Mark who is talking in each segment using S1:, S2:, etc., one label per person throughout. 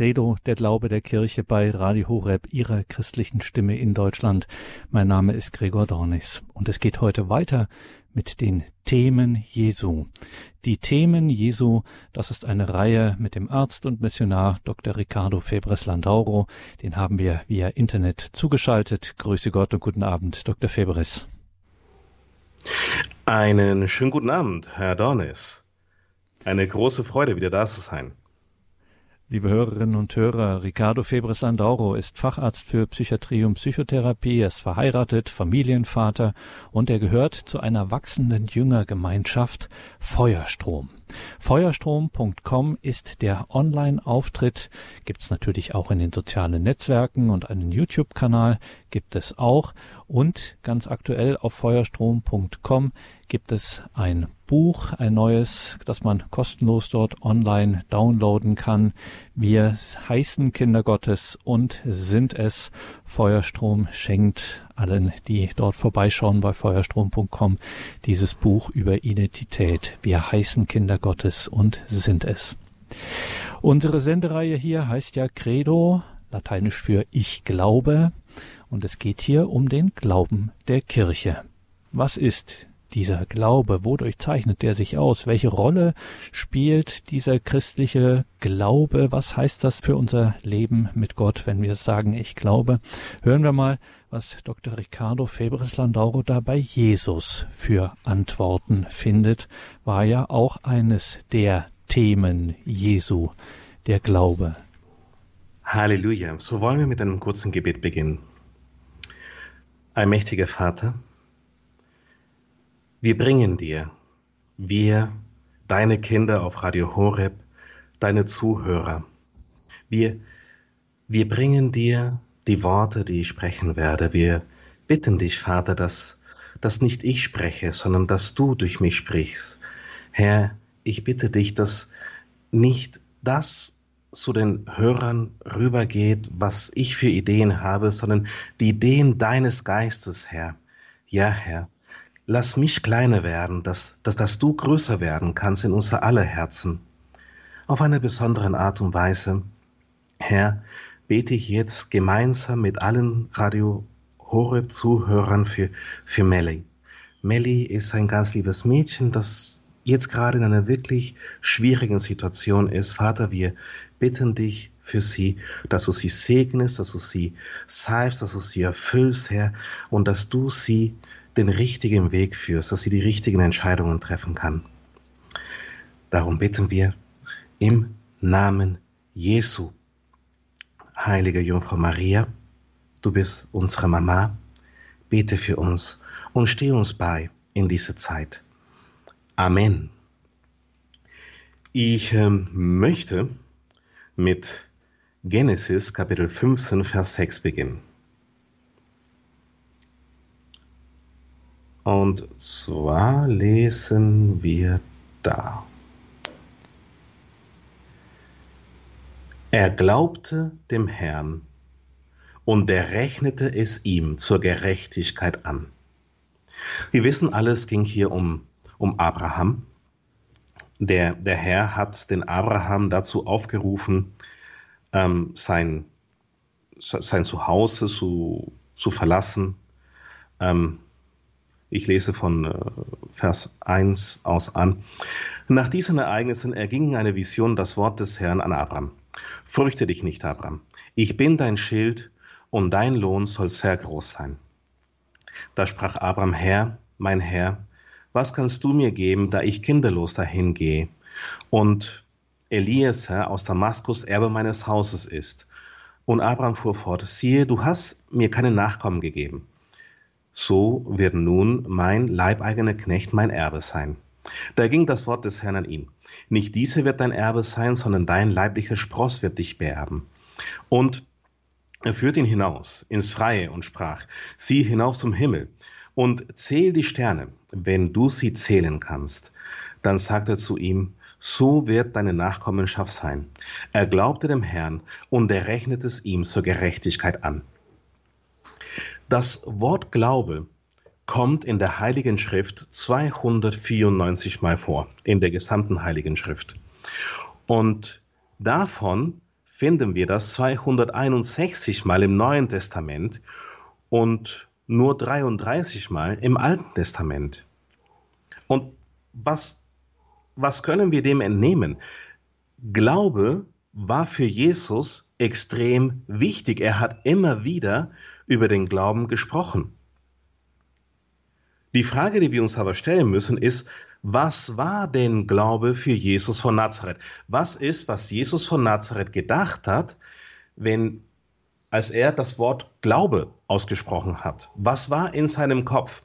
S1: Credo, der Glaube der Kirche bei Radio Horeb, Ihrer christlichen Stimme in Deutschland. Mein Name ist Gregor Dornis und es geht heute weiter mit den Themen Jesu. Die Themen Jesu, das ist eine Reihe mit dem Arzt und Missionar Dr. Ricardo Febres Landauro. Den haben wir via Internet zugeschaltet. Grüße Gott und guten Abend, Dr. Febres.
S2: Einen schönen guten Abend, Herr Dornis. Eine große Freude, wieder da zu sein.
S1: Liebe Hörerinnen und Hörer, Ricardo Febres Landauro ist Facharzt für Psychiatrie und Psychotherapie, er ist verheiratet, Familienvater und er gehört zu einer wachsenden Jüngergemeinschaft Feuerstrom. Feuerstrom.com ist der Online-Auftritt, gibt's natürlich auch in den sozialen Netzwerken und einen YouTube-Kanal gibt es auch und ganz aktuell auf feuerstrom.com gibt es ein Buch, ein neues, das man kostenlos dort online downloaden kann. Wir heißen Kinder Gottes und sind es. Feuerstrom schenkt allen, die dort vorbeischauen bei feuerstrom.com, dieses Buch über Identität. Wir heißen Kinder Gottes und sind es. Unsere Sendereihe hier heißt ja Credo, lateinisch für Ich glaube, und es geht hier um den Glauben der Kirche. Was ist dieser Glaube, wodurch zeichnet der sich aus? Welche Rolle spielt dieser christliche Glaube? Was heißt das für unser Leben mit Gott, wenn wir sagen, ich glaube? Hören wir mal, was Dr. Ricardo Febres Landauro da bei Jesus für Antworten findet, war ja auch eines der Themen Jesu, der Glaube.
S2: Halleluja. So wollen wir mit einem kurzen Gebet beginnen. Ein mächtiger Vater, wir bringen dir, wir, deine Kinder auf Radio Horeb, deine Zuhörer, wir, wir bringen dir die Worte, die ich sprechen werde. Wir bitten dich, Vater, dass, dass nicht ich spreche, sondern dass du durch mich sprichst. Herr, ich bitte dich, dass nicht das zu den Hörern rübergeht, was ich für Ideen habe, sondern die Ideen deines Geistes, Herr. Ja, Herr, lass mich kleiner werden, dass, dass, dass du größer werden kannst in unser aller Herzen. Auf eine besondere Art und Weise. Herr, bete ich jetzt gemeinsam mit allen Radio Horeb Zuhörern für, für Melly. Melly ist ein ganz liebes Mädchen, das jetzt gerade in einer wirklich schwierigen Situation ist. Vater, wir bitten dich für sie, dass du sie segnest, dass du sie salbst, dass du sie erfüllst, Herr, und dass du sie den richtigen Weg führst, dass sie die richtigen Entscheidungen treffen kann. Darum bitten wir im Namen Jesu. Heilige Jungfrau Maria, du bist unsere Mama, bete für uns und steh uns bei in dieser Zeit. Amen. Ich äh, möchte mit Genesis Kapitel 15, Vers 6 beginnen. Und zwar lesen wir da. Er glaubte dem Herrn und er rechnete es ihm zur Gerechtigkeit an. Wir wissen alles ging hier um, um Abraham. Der, der Herr hat den Abraham dazu aufgerufen, ähm, sein, sein Zuhause zu, zu verlassen, ähm, ich lese von äh, Vers 1 aus an. Nach diesen Ereignissen erging eine Vision das Wort des Herrn an Abraham. Fürchte dich nicht, Abraham. Ich bin dein Schild und dein Lohn soll sehr groß sein. Da sprach Abraham, Herr, mein Herr, was kannst du mir geben, da ich kinderlos dahin gehe und Eliezer aus Damaskus Erbe meines Hauses ist? Und Abraham fuhr fort, siehe, du hast mir keine Nachkommen gegeben so wird nun mein leibeigener Knecht mein Erbe sein. Da ging das Wort des Herrn an ihn. Nicht diese wird dein Erbe sein, sondern dein leiblicher Spross wird dich beerben. Und er führte ihn hinaus ins Freie und sprach, sieh hinauf zum Himmel und zähl die Sterne, wenn du sie zählen kannst. Dann sagte er zu ihm, so wird deine Nachkommenschaft sein. Er glaubte dem Herrn und er rechnete es ihm zur Gerechtigkeit an. Das Wort Glaube kommt in der Heiligen Schrift 294 Mal vor, in der gesamten Heiligen Schrift. Und davon finden wir das 261 Mal im Neuen Testament und nur 33 Mal im Alten Testament. Und was, was können wir dem entnehmen? Glaube war für Jesus extrem wichtig. Er hat immer wieder über den Glauben gesprochen. Die Frage, die wir uns aber stellen müssen, ist, was war denn Glaube für Jesus von Nazareth? Was ist, was Jesus von Nazareth gedacht hat, wenn, als er das Wort Glaube ausgesprochen hat? Was war in seinem Kopf?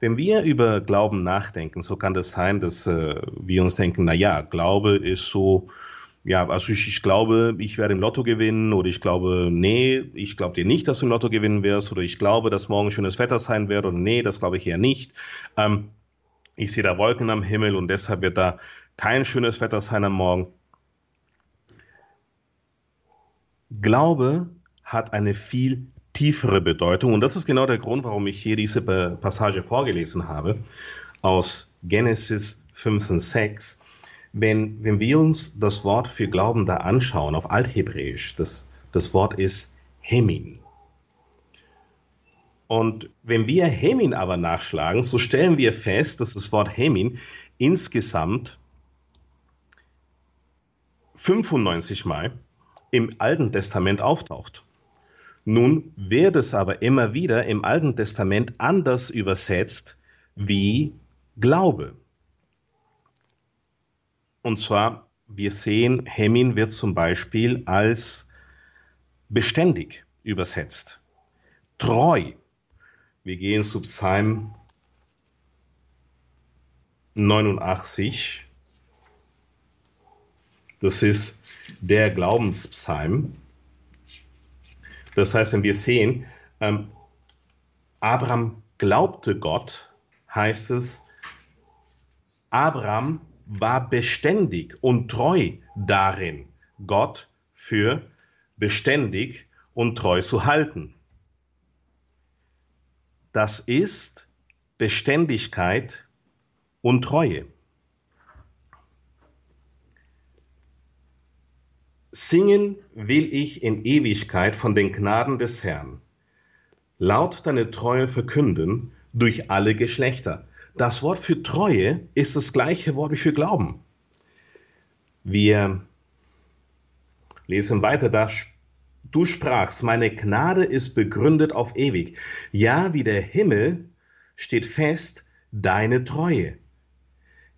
S2: Wenn wir über Glauben nachdenken, so kann das sein, dass äh, wir uns denken, na ja, Glaube ist so, ja, also ich, ich, glaube, ich werde im Lotto gewinnen oder ich glaube, nee, ich glaube dir nicht, dass du im Lotto gewinnen wirst oder ich glaube, dass morgen schönes Wetter sein wird oder nee, das glaube ich eher nicht. Ähm, ich sehe da Wolken am Himmel und deshalb wird da kein schönes Wetter sein am Morgen. Glaube hat eine viel tiefere Bedeutung und das ist genau der Grund, warum ich hier diese Passage vorgelesen habe aus Genesis 5 und 6 wenn, wenn wir uns das Wort für Glauben da anschauen, auf Althebräisch, das, das Wort ist Hemin. Und wenn wir Hemin aber nachschlagen, so stellen wir fest, dass das Wort Hemin insgesamt 95 Mal im Alten Testament auftaucht. Nun wird es aber immer wieder im Alten Testament anders übersetzt wie Glaube. Und zwar, wir sehen, Hemin wird zum Beispiel als beständig übersetzt. Treu. Wir gehen zu Psalm 89. Das ist der Glaubenspsalm. Das heißt, wenn wir sehen, ähm, Abraham glaubte Gott, heißt es, Abraham war beständig und treu darin, Gott für beständig und treu zu halten. Das ist Beständigkeit und Treue. Singen will ich in Ewigkeit von den Gnaden des Herrn. Laut deine Treue verkünden durch alle Geschlechter. Das Wort für Treue ist das gleiche Wort wie für Glauben. Wir lesen weiter, da du sprachst, meine Gnade ist begründet auf ewig. Ja, wie der Himmel steht fest deine Treue.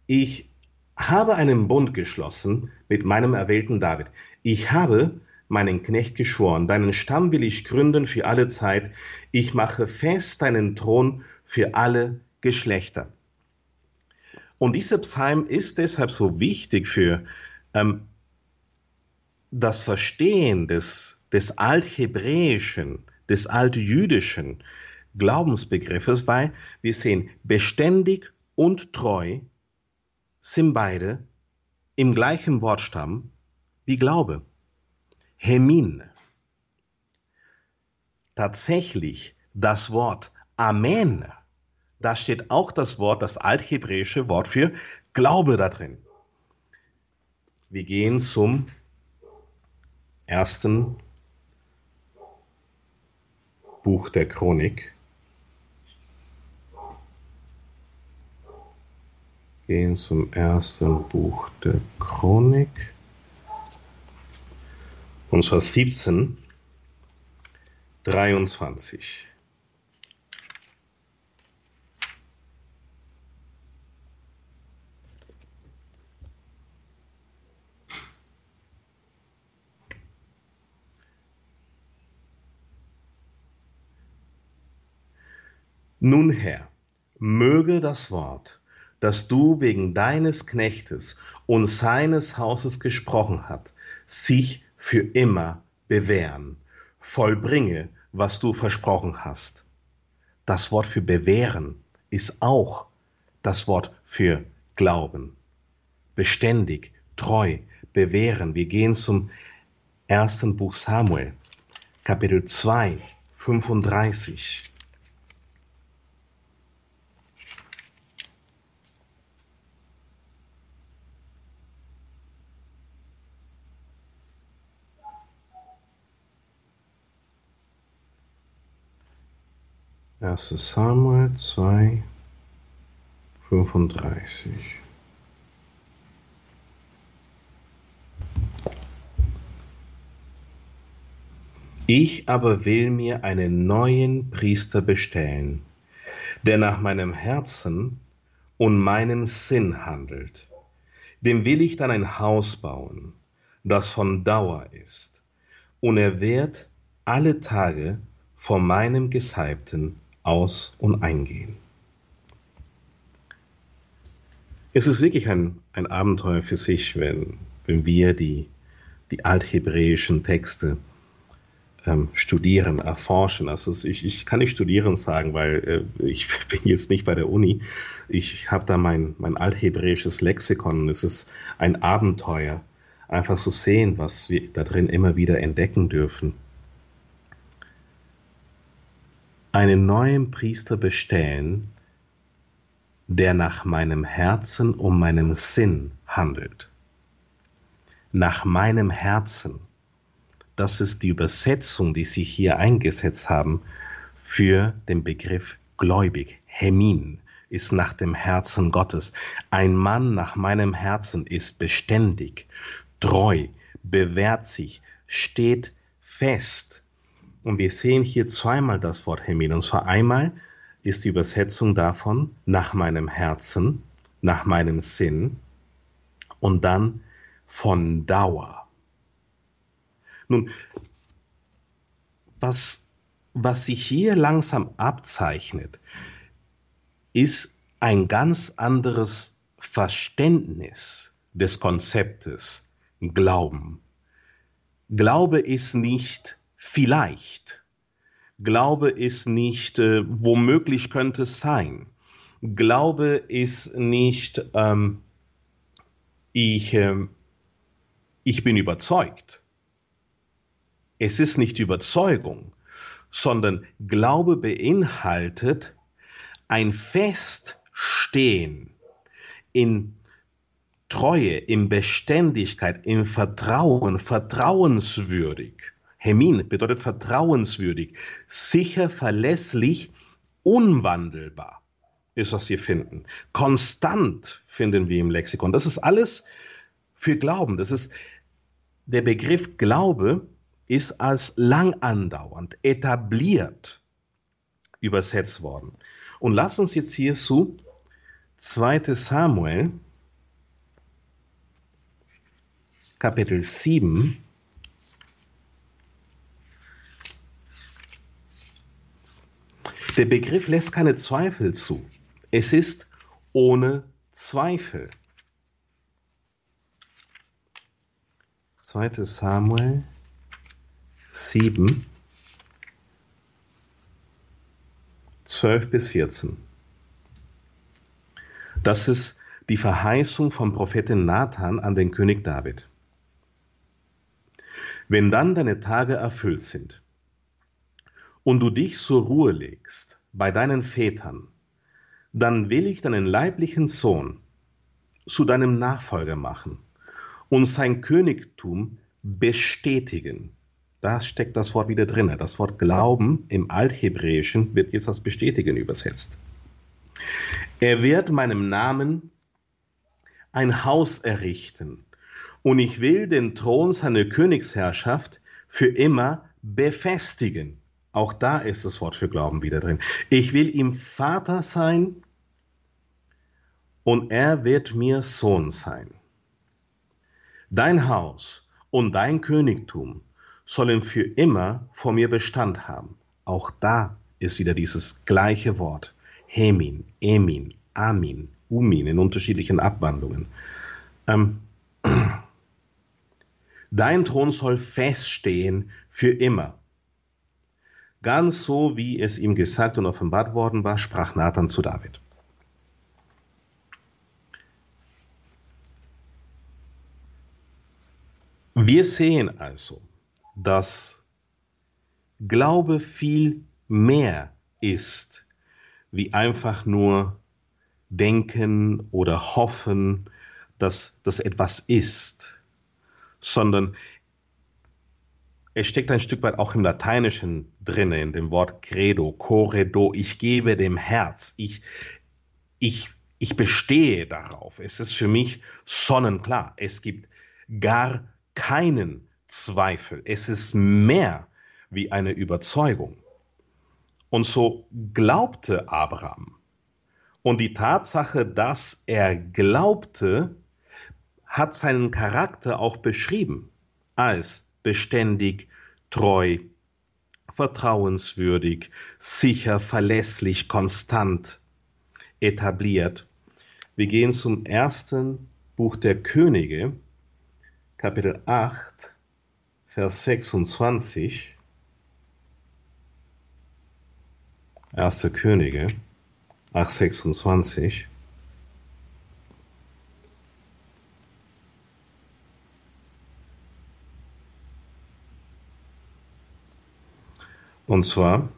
S2: Ich habe einen Bund geschlossen mit meinem erwählten David. Ich habe meinen Knecht geschworen, deinen Stamm will ich gründen für alle Zeit. Ich mache fest deinen Thron für alle Geschlechter. Und dieser Psalm ist deshalb so wichtig für ähm, das Verstehen des, des althebräischen, des altjüdischen Glaubensbegriffes, weil wir sehen, beständig und treu sind beide im gleichen Wortstamm wie Glaube. Hemin. Tatsächlich das Wort Amen da steht auch das Wort, das althebräische Wort für Glaube da drin. Wir gehen zum ersten Buch der Chronik. Gehen zum ersten Buch der Chronik. Und zwar 17, 23. Nun Herr, möge das Wort, das du wegen deines Knechtes und seines Hauses gesprochen hat, sich für immer bewähren. Vollbringe, was du versprochen hast. Das Wort für bewähren ist auch das Wort für Glauben. Beständig, treu, bewähren. Wir gehen zum ersten Buch Samuel, Kapitel 2, 35. 1. Samuel 2, 35. Ich aber will mir einen neuen Priester bestellen, der nach meinem Herzen und meinem Sinn handelt. Dem will ich dann ein Haus bauen, das von Dauer ist, und er wird alle Tage vor meinem Gesalbten aus und eingehen. Es ist wirklich ein, ein Abenteuer für sich, wenn, wenn wir die, die althebräischen Texte ähm, studieren, erforschen. Also ich, ich kann nicht studieren sagen, weil äh, ich bin jetzt nicht bei der Uni. Ich habe da mein, mein althebräisches Lexikon es ist ein Abenteuer, einfach zu sehen, was wir da drin immer wieder entdecken dürfen. Einen neuen Priester bestellen, der nach meinem Herzen und meinem Sinn handelt. Nach meinem Herzen das ist die Übersetzung, die Sie hier eingesetzt haben für den Begriff gläubig. Hemin ist nach dem Herzen Gottes. Ein Mann nach meinem Herzen ist beständig, treu, bewährt sich, steht fest. Und wir sehen hier zweimal das Wort Hemin. Und zwar einmal ist die Übersetzung davon nach meinem Herzen, nach meinem Sinn und dann von Dauer. Nun, was, was sich hier langsam abzeichnet, ist ein ganz anderes Verständnis des Konzeptes Glauben. Glaube ist nicht vielleicht. Glaube ist nicht äh, womöglich könnte es sein. Glaube ist nicht ähm, ich, äh, ich bin überzeugt. Es ist nicht Überzeugung, sondern Glaube beinhaltet ein Feststehen in Treue, in Beständigkeit, in Vertrauen, vertrauenswürdig. Hemin bedeutet vertrauenswürdig, sicher, verlässlich, unwandelbar ist, was wir finden. Konstant finden wir im Lexikon. Das ist alles für Glauben. Das ist der Begriff Glaube ist als lang andauernd, etabliert übersetzt worden. Und lass uns jetzt hier zu 2. Samuel, Kapitel 7, Der Begriff lässt keine Zweifel zu. Es ist ohne Zweifel. 2. Samuel 7, 12 bis 14. Das ist die Verheißung vom Propheten Nathan an den König David. Wenn dann deine Tage erfüllt sind und du dich zur Ruhe legst bei deinen Vätern, dann will ich deinen leiblichen Sohn zu deinem Nachfolger machen und sein Königtum bestätigen da steckt das Wort wieder drin. Das Wort Glauben im Althebräischen wird jetzt als bestätigen übersetzt. Er wird meinem Namen ein Haus errichten und ich will den Thron seiner Königsherrschaft für immer befestigen. Auch da ist das Wort für Glauben wieder drin. Ich will ihm Vater sein und er wird mir Sohn sein. Dein Haus und dein Königtum sollen für immer vor mir Bestand haben. Auch da ist wieder dieses gleiche Wort. Hemin, Emin, Amin, Umin in unterschiedlichen Abwandlungen. Ähm, Dein Thron soll feststehen für immer. Ganz so, wie es ihm gesagt und offenbart worden war, sprach Nathan zu David. Wir sehen also, dass Glaube viel mehr ist, wie einfach nur denken oder hoffen, dass das etwas ist, sondern es steckt ein Stück weit auch im Lateinischen drin, in dem Wort credo, corredo, ich gebe dem Herz, ich, ich, ich bestehe darauf. Es ist für mich sonnenklar. Es gibt gar keinen Zweifel. Es ist mehr wie eine Überzeugung. Und so glaubte Abraham. Und die Tatsache, dass er glaubte, hat seinen Charakter auch beschrieben als beständig, treu, vertrauenswürdig, sicher, verlässlich, konstant etabliert. Wir gehen zum ersten Buch der Könige, Kapitel 8, Vers 26. Erste Könige 8, 26. Und zwar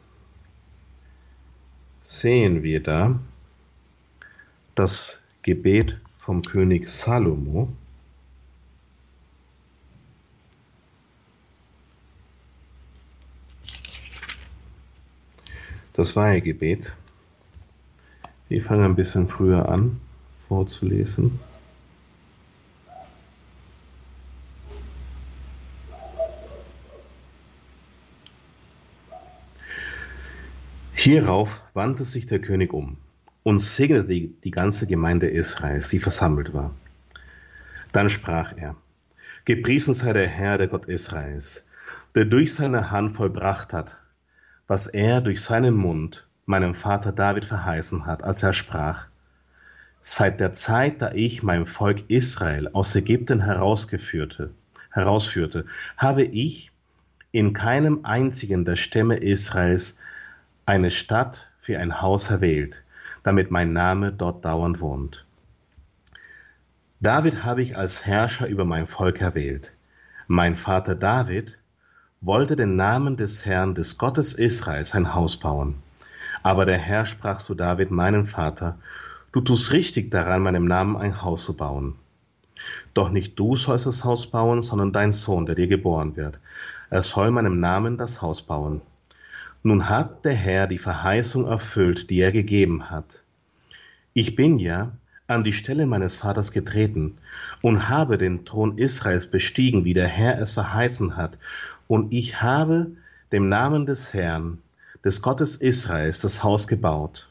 S2: sehen wir da das Gebet vom König Salomo. Das Weihegebet. Wir fangen ein bisschen früher an vorzulesen. Hierauf wandte sich der König um und segnete die, ganze Gemeinde Israels, die versammelt war. Dann sprach er, Gepriesen sei der Herr, der Gott Israels, der durch seine Hand vollbracht hat, was er durch seinen Mund meinem Vater David verheißen hat, als er sprach, Seit der Zeit, da ich mein Volk Israel aus Ägypten herausgeführte, herausführte, habe ich in keinem einzigen der Stämme Israels eine Stadt für ein Haus erwählt, damit mein Name dort dauernd wohnt. David habe ich als Herrscher über mein Volk erwählt. Mein Vater David wollte den Namen des Herrn, des Gottes Israels, ein Haus bauen. Aber der Herr sprach zu David, meinem Vater, du tust richtig daran, meinem Namen ein Haus zu bauen. Doch nicht du sollst das Haus bauen, sondern dein Sohn, der dir geboren wird. Er soll meinem Namen das Haus bauen. Nun hat der Herr die Verheißung erfüllt, die er gegeben hat. Ich bin ja an die Stelle meines Vaters getreten und habe den Thron Israels bestiegen, wie der Herr es verheißen hat, und ich habe dem Namen des Herrn, des Gottes Israels, das Haus gebaut.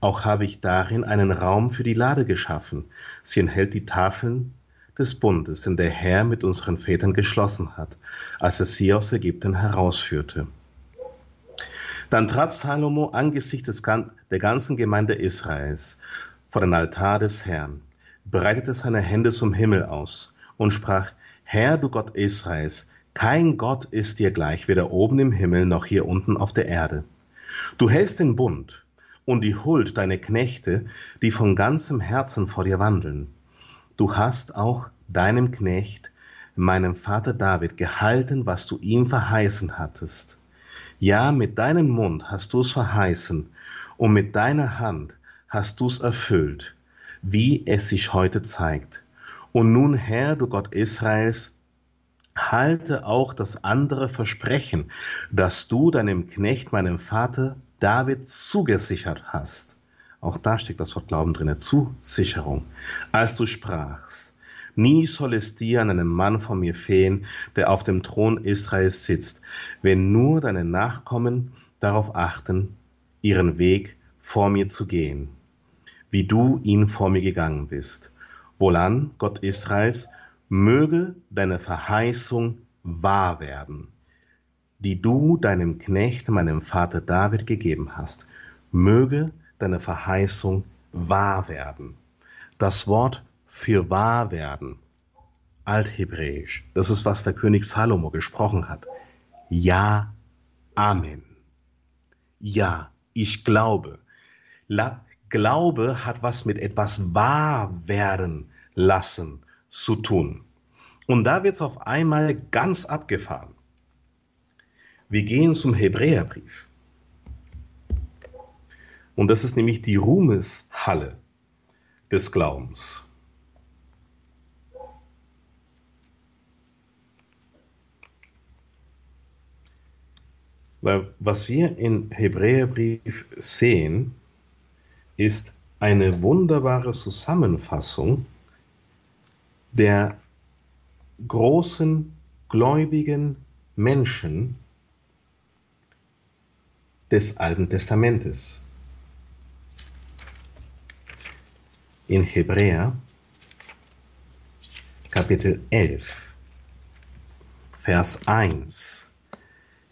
S2: Auch habe ich darin einen Raum für die Lade geschaffen. Sie enthält die Tafeln des Bundes, den der Herr mit unseren Vätern geschlossen hat, als er sie aus Ägypten herausführte. Dann trat Salomo angesichts der ganzen Gemeinde Israels vor den Altar des Herrn, breitete seine Hände zum Himmel aus und sprach, Herr, du Gott Israels, kein Gott ist dir gleich, weder oben im Himmel noch hier unten auf der Erde. Du hältst den Bund und die Huld deine Knechte, die von ganzem Herzen vor dir wandeln. Du hast auch deinem Knecht, meinem Vater David, gehalten, was du ihm verheißen hattest. Ja, mit deinem Mund hast du's verheißen und mit deiner Hand hast du's erfüllt, wie es sich heute zeigt. Und nun, Herr, du Gott Israels, halte auch das andere Versprechen, das du deinem Knecht, meinem Vater David zugesichert hast. Auch da steckt das Wort Glauben drin, Zusicherung. Als du sprachst, Nie soll es dir an einem Mann von mir fehlen, der auf dem Thron Israels sitzt, wenn nur deine Nachkommen darauf achten, ihren Weg vor mir zu gehen, wie du ihn vor mir gegangen bist. Wohlan, Gott Israels, möge deine Verheißung wahr werden, die du deinem Knecht, meinem Vater David gegeben hast. Möge deine Verheißung wahr werden. Das Wort für wahr werden. Althebräisch. Das ist, was der König Salomo gesprochen hat. Ja, Amen. Ja, ich glaube. La glaube hat was mit etwas wahr werden lassen zu tun. Und da wird es auf einmal ganz abgefahren. Wir gehen zum Hebräerbrief. Und das ist nämlich die Ruhmeshalle des Glaubens. Weil was wir in Hebräerbrief sehen, ist eine wunderbare Zusammenfassung der großen gläubigen Menschen des Alten Testamentes. In Hebräer Kapitel 11, Vers 1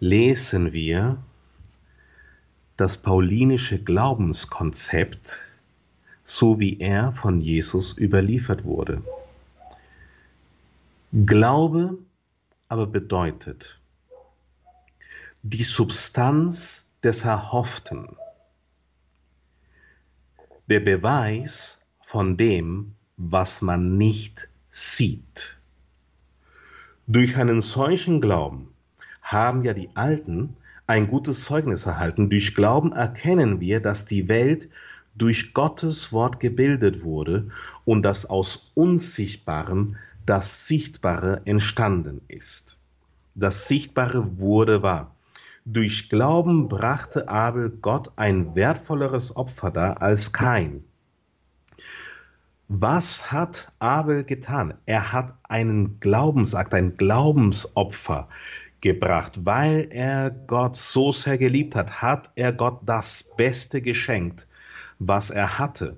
S2: lesen wir das paulinische Glaubenskonzept, so wie er von Jesus überliefert wurde. Glaube aber bedeutet die Substanz des Erhofften, der Beweis von dem, was man nicht sieht. Durch einen solchen Glauben haben ja die Alten ein gutes Zeugnis erhalten. Durch Glauben erkennen wir, dass die Welt durch Gottes Wort gebildet wurde und dass aus Unsichtbarem das Sichtbare entstanden ist. Das Sichtbare wurde wahr. Durch Glauben brachte Abel Gott ein wertvolleres Opfer dar als Kain. Was hat Abel getan? Er hat einen Glaubensakt, ein Glaubensopfer gebracht. Weil er Gott so sehr geliebt hat, hat er Gott das Beste geschenkt, was er hatte.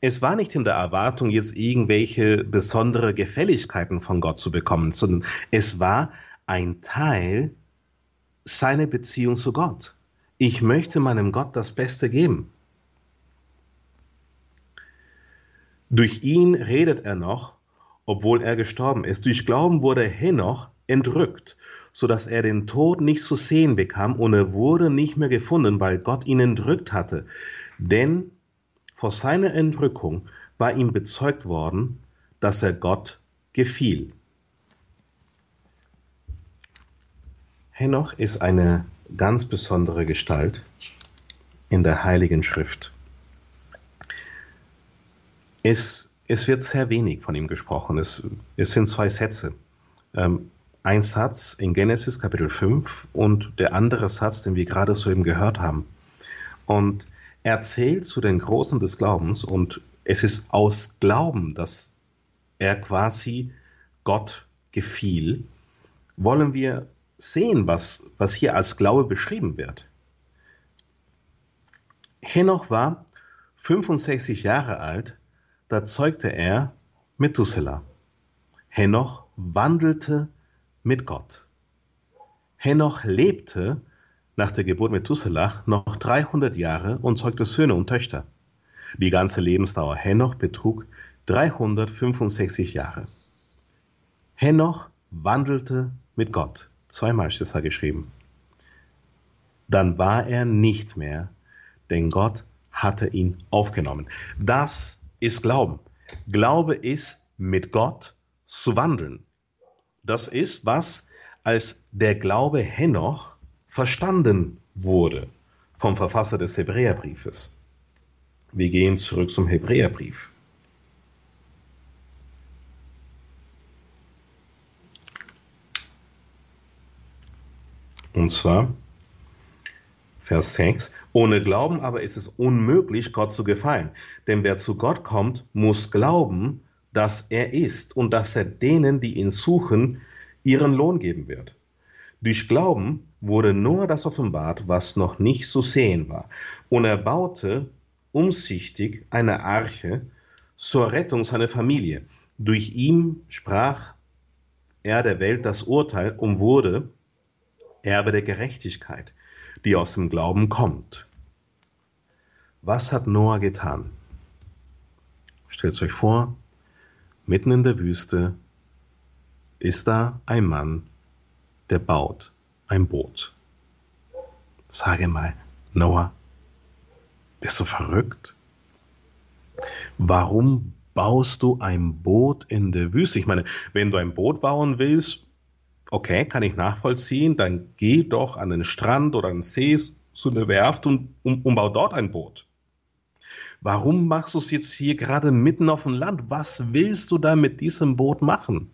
S2: Es war nicht in der Erwartung, jetzt irgendwelche besondere Gefälligkeiten von Gott zu bekommen, sondern es war ein Teil seiner Beziehung zu Gott. Ich möchte meinem Gott das Beste geben. Durch ihn redet er noch, obwohl er gestorben ist. Durch Glauben wurde Henoch entrückt, so dass er den Tod nicht zu sehen bekam und er wurde nicht mehr gefunden, weil Gott ihn entrückt hatte. Denn vor seiner Entrückung war ihm bezeugt worden, dass er Gott gefiel. Henoch ist eine ganz besondere Gestalt in der Heiligen Schrift. Es, es wird sehr wenig von ihm gesprochen. Es, es sind zwei Sätze. Ähm, ein Satz in Genesis Kapitel 5 und der andere Satz, den wir gerade so eben gehört haben. Und er zählt zu den Großen des Glaubens und es ist aus Glauben, dass er quasi Gott gefiel, wollen wir sehen, was, was hier als Glaube beschrieben wird. Henoch war 65 Jahre alt, da zeugte er Methuselah. Henoch wandelte mit Gott. Henoch lebte nach der Geburt Methuselah noch 300 Jahre und zeugte Söhne und Töchter. Die ganze Lebensdauer Henoch betrug 365 Jahre. Henoch wandelte mit Gott. Zweimal ist es da geschrieben. Dann war er nicht mehr, denn Gott hatte ihn aufgenommen. Das ist Glauben. Glaube ist, mit Gott zu wandeln. Das ist, was als der Glaube Henoch verstanden wurde vom Verfasser des Hebräerbriefes. Wir gehen zurück zum Hebräerbrief. Und zwar Vers 6. Ohne Glauben aber ist es unmöglich, Gott zu gefallen. Denn wer zu Gott kommt, muss glauben, dass er ist und dass er denen, die ihn suchen, ihren Lohn geben wird. Durch Glauben wurde Noah das offenbart, was noch nicht zu sehen war. Und er baute umsichtig eine Arche zur Rettung seiner Familie. Durch ihn sprach er der Welt das Urteil und wurde Erbe der Gerechtigkeit, die aus dem Glauben kommt. Was hat Noah getan? Stellt euch vor, mitten in der Wüste ist da ein Mann, der baut ein Boot. Sage mal, Noah, bist du verrückt? Warum baust du ein Boot in der Wüste? Ich meine, wenn du ein Boot bauen willst, okay, kann ich nachvollziehen, dann geh doch an den Strand oder an den See zu einer Werft und, und, und bau dort ein Boot. Warum machst du es jetzt hier gerade mitten auf dem Land? Was willst du da mit diesem Boot machen?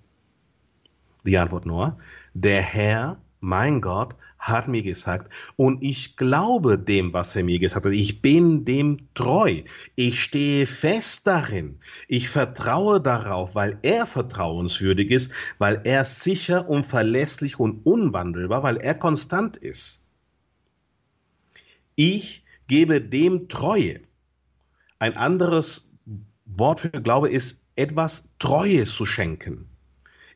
S2: Die Antwort nur, der Herr mein Gott hat mir gesagt und ich glaube dem, was er mir gesagt hat. Ich bin dem treu. Ich stehe fest darin. Ich vertraue darauf, weil er vertrauenswürdig ist, weil er sicher und verlässlich und unwandelbar, weil er konstant ist. Ich gebe dem Treue. Ein anderes Wort für Glaube ist etwas Treue zu schenken.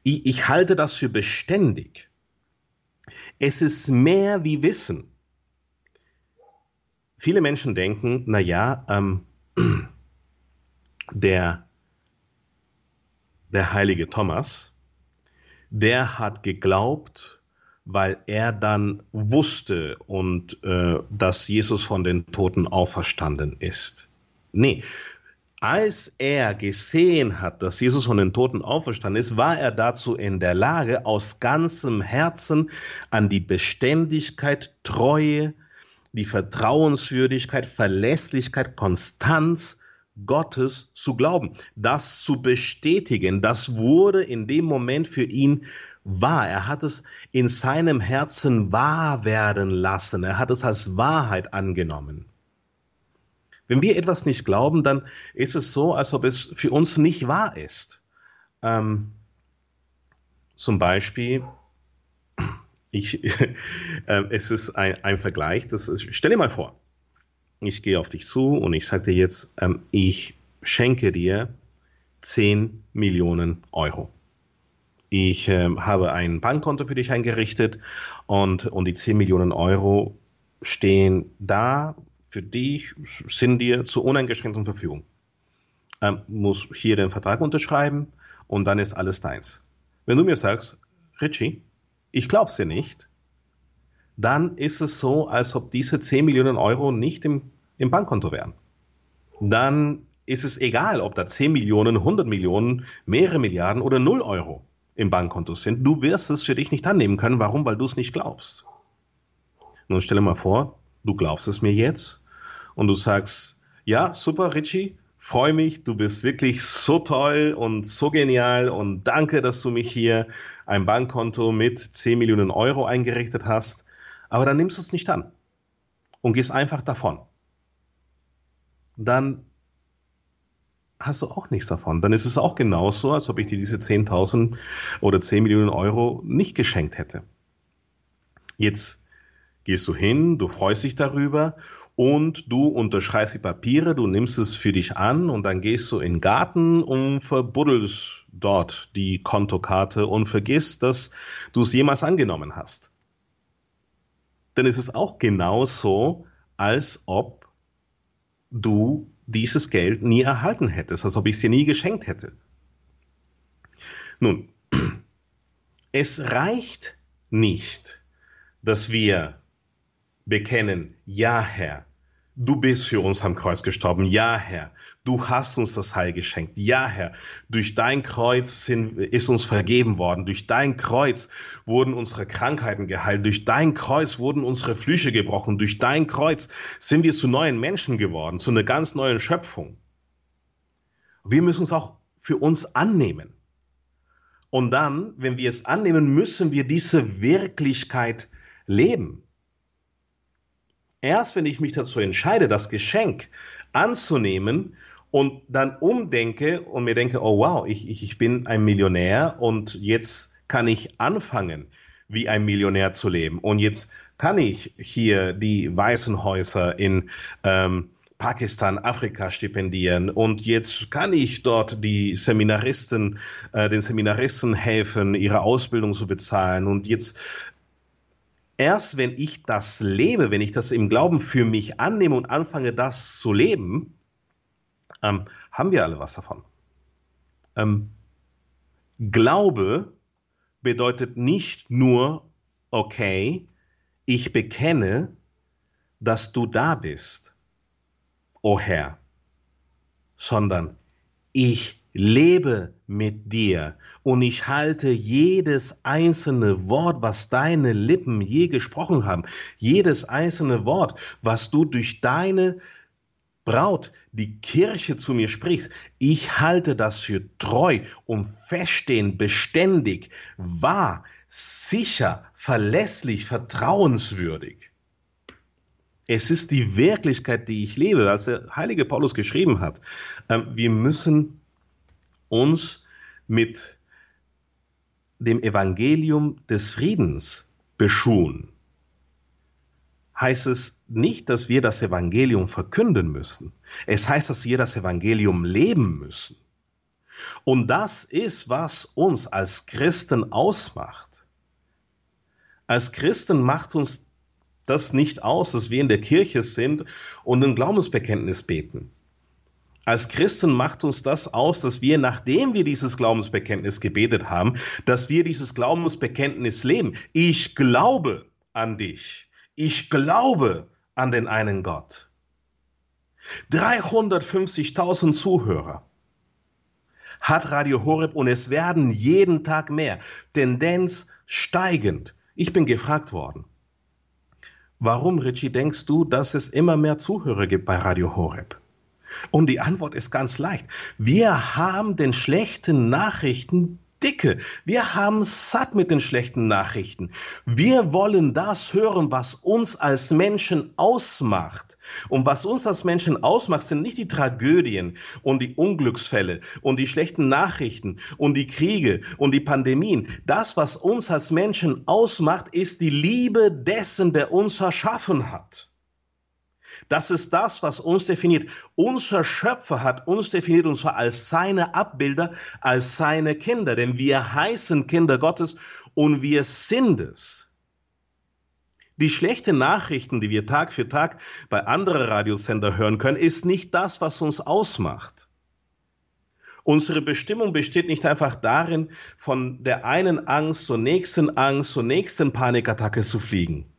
S2: Ich, ich halte das für beständig. Es ist mehr wie Wissen. Viele Menschen denken, na ja, ähm, der, der heilige Thomas, der hat geglaubt, weil er dann wusste und äh, dass Jesus von den Toten auferstanden ist. Nee, als er gesehen hat, dass Jesus von den Toten auferstanden ist, war er dazu in der Lage, aus ganzem Herzen an die Beständigkeit, Treue, die Vertrauenswürdigkeit, Verlässlichkeit, Konstanz Gottes zu glauben, das zu bestätigen. Das wurde in dem Moment für ihn wahr. Er hat es in seinem Herzen wahr werden lassen. Er hat es als Wahrheit angenommen. Wenn wir etwas nicht glauben, dann ist es so, als ob es für uns nicht wahr ist. Ähm, zum Beispiel, ich, äh, es ist ein, ein Vergleich, das ist, stell dir mal vor, ich gehe auf dich zu und ich sage dir jetzt, ähm, ich schenke dir 10 Millionen Euro. Ich äh, habe ein Bankkonto für dich eingerichtet und, und die 10 Millionen Euro stehen da für dich sind dir zur uneingeschränkten Verfügung. Ähm, muss hier den Vertrag unterschreiben und dann ist alles deins. Wenn du mir sagst, Richie, ich glaub's dir nicht, dann ist es so, als ob diese 10 Millionen Euro nicht im, im Bankkonto wären. Dann ist es egal, ob da 10 Millionen, 100 Millionen, mehrere Milliarden oder 0 Euro im Bankkonto sind. Du wirst es für dich nicht annehmen können. Warum? Weil du es nicht glaubst. Nun stelle mal vor, du glaubst es mir jetzt und du sagst, ja, super, Richie, freue mich, du bist wirklich so toll und so genial und danke, dass du mich hier ein Bankkonto mit 10 Millionen Euro eingerichtet hast, aber dann nimmst du es nicht an und gehst einfach davon. Dann hast du auch nichts davon. Dann ist es auch genauso, als ob ich dir diese 10.000 oder 10 Millionen Euro nicht geschenkt hätte. Jetzt gehst du hin, du freust dich darüber und du unterschreibst die Papiere, du nimmst es für dich an und dann gehst du in den Garten und verbuddelst dort die Kontokarte und vergisst, dass du es jemals angenommen hast. Ist es auch genauso, als ob du dieses Geld nie erhalten hättest, als ob ich es dir nie geschenkt hätte. Nun, es reicht nicht, dass wir bekennen, ja Herr, du bist für uns am Kreuz gestorben, ja Herr, du hast uns das Heil geschenkt, ja Herr, durch dein Kreuz sind, ist uns vergeben worden, durch dein Kreuz wurden unsere Krankheiten geheilt, durch dein Kreuz wurden unsere Flüche gebrochen, durch dein Kreuz sind wir zu neuen Menschen geworden, zu einer ganz neuen Schöpfung. Wir müssen es auch für uns annehmen. Und dann, wenn wir es annehmen, müssen wir diese Wirklichkeit leben. Erst wenn ich mich dazu entscheide, das Geschenk anzunehmen und dann umdenke und mir denke, oh wow, ich, ich, ich bin ein Millionär und jetzt kann ich anfangen, wie ein Millionär zu leben. Und jetzt kann ich hier die weißen Häuser in ähm, Pakistan, Afrika stipendieren und jetzt kann ich dort die Seminaristen, äh, den Seminaristen helfen, ihre Ausbildung zu bezahlen und jetzt erst wenn ich das lebe, wenn ich das im Glauben für mich annehme und anfange, das zu leben, ähm, haben wir alle was davon. Ähm, Glaube bedeutet nicht nur, okay, ich bekenne, dass du da bist, o oh Herr, sondern ich lebe mit dir und ich halte jedes einzelne Wort, was deine Lippen je gesprochen haben, jedes einzelne Wort, was du durch deine Braut, die Kirche zu mir sprichst, ich halte das für treu und feststehen, beständig, wahr, sicher, verlässlich, vertrauenswürdig. Es ist die Wirklichkeit, die ich lebe, was der heilige Paulus geschrieben hat. Ähm, wir müssen uns mit dem Evangelium des Friedens beschuhen. Heißt es nicht, dass wir das Evangelium verkünden müssen. Es heißt, dass wir das Evangelium leben müssen. Und das ist, was uns als Christen ausmacht. Als Christen macht uns das nicht aus, dass wir in der Kirche sind und ein Glaubensbekenntnis beten. Als Christen macht uns das aus, dass wir, nachdem wir dieses Glaubensbekenntnis gebetet haben, dass wir dieses Glaubensbekenntnis leben. Ich glaube an dich. Ich glaube an den einen Gott. 350.000 Zuhörer hat Radio Horeb und es werden jeden Tag mehr. Tendenz steigend. Ich bin gefragt worden. Warum, Richie, denkst du, dass es immer mehr Zuhörer gibt bei Radio Horeb? Und die Antwort ist ganz leicht. Wir haben den schlechten Nachrichten dicke. Wir haben satt mit den schlechten Nachrichten. Wir wollen das hören, was uns als Menschen ausmacht. Und was uns als Menschen ausmacht, sind nicht die Tragödien und die Unglücksfälle und die schlechten Nachrichten und die Kriege und die Pandemien. Das, was uns als Menschen ausmacht, ist die Liebe dessen, der uns erschaffen hat. Das ist das, was uns definiert. Unser Schöpfer hat uns definiert und zwar als seine Abbilder, als seine Kinder, denn wir heißen Kinder Gottes und wir sind es. Die schlechten Nachrichten, die wir Tag für Tag bei anderen Radiosender hören können, ist nicht das, was uns ausmacht. Unsere Bestimmung besteht nicht einfach darin, von der einen Angst zur nächsten Angst zur nächsten Panikattacke zu fliegen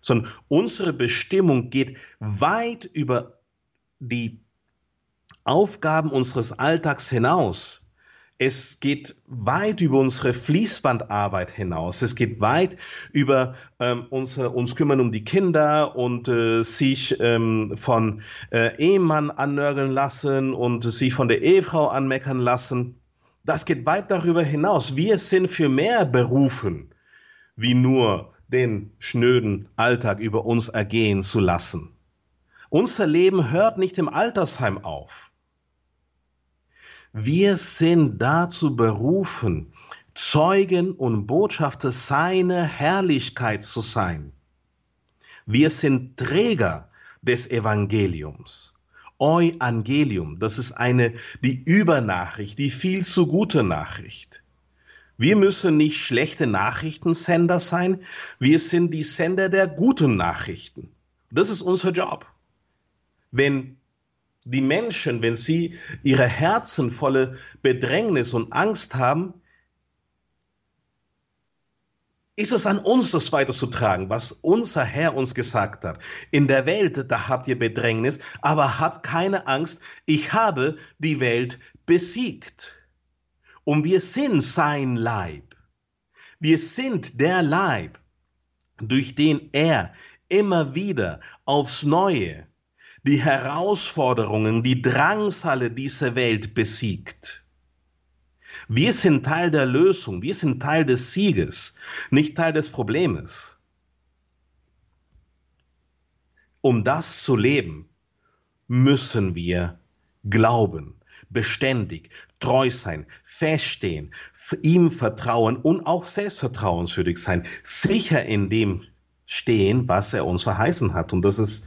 S2: sondern unsere Bestimmung geht weit über die Aufgaben unseres Alltags hinaus. Es geht weit über unsere Fließbandarbeit hinaus. Es geht weit über ähm, unser, uns kümmern um die Kinder und äh, sich ähm, von äh, Ehemann annörgeln lassen und sich von der Ehefrau anmeckern lassen. Das geht weit darüber hinaus. Wir sind für mehr berufen, wie nur den schnöden Alltag über uns ergehen zu lassen. Unser Leben hört nicht im Altersheim auf. Wir sind dazu berufen, Zeugen und Botschafter seiner Herrlichkeit zu sein. Wir sind Träger des Evangeliums. Evangelium, das ist eine, die Übernachricht, die viel zu gute Nachricht. Wir müssen nicht schlechte Nachrichtensender sein, wir sind die Sender der guten Nachrichten. Das ist unser Job. Wenn die Menschen, wenn sie ihre Herzen volle Bedrängnis und Angst haben, ist es an uns, das weiterzutragen, was unser Herr uns gesagt hat. In der Welt, da habt ihr Bedrängnis, aber habt keine Angst, ich habe die Welt besiegt. Und wir sind sein Leib. Wir sind der Leib, durch den er immer wieder aufs Neue die Herausforderungen, die Drangsale dieser Welt besiegt. Wir sind Teil der Lösung, wir sind Teil des Sieges, nicht Teil des Problems. Um das zu leben, müssen wir glauben beständig, treu sein, feststehen, ihm vertrauen und auch selbstvertrauenswürdig sein, sicher in dem stehen, was er uns verheißen hat. Und das ist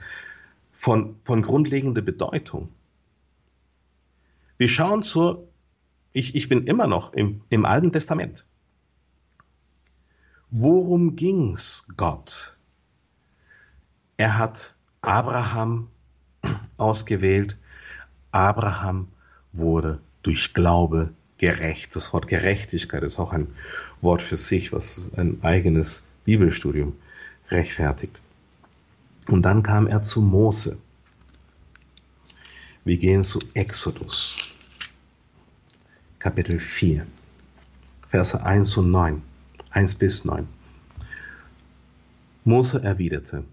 S2: von, von grundlegender Bedeutung. Wir schauen zur, ich, ich bin immer noch im, im Alten Testament. Worum ging's Gott? Er hat Abraham ausgewählt. Abraham wurde durch Glaube gerecht. Das Wort Gerechtigkeit ist auch ein Wort für sich, was ein eigenes Bibelstudium rechtfertigt. Und dann kam er zu Mose. Wir gehen zu Exodus, Kapitel 4, Verse 1 und 9, 1 bis 9. Mose erwiderte,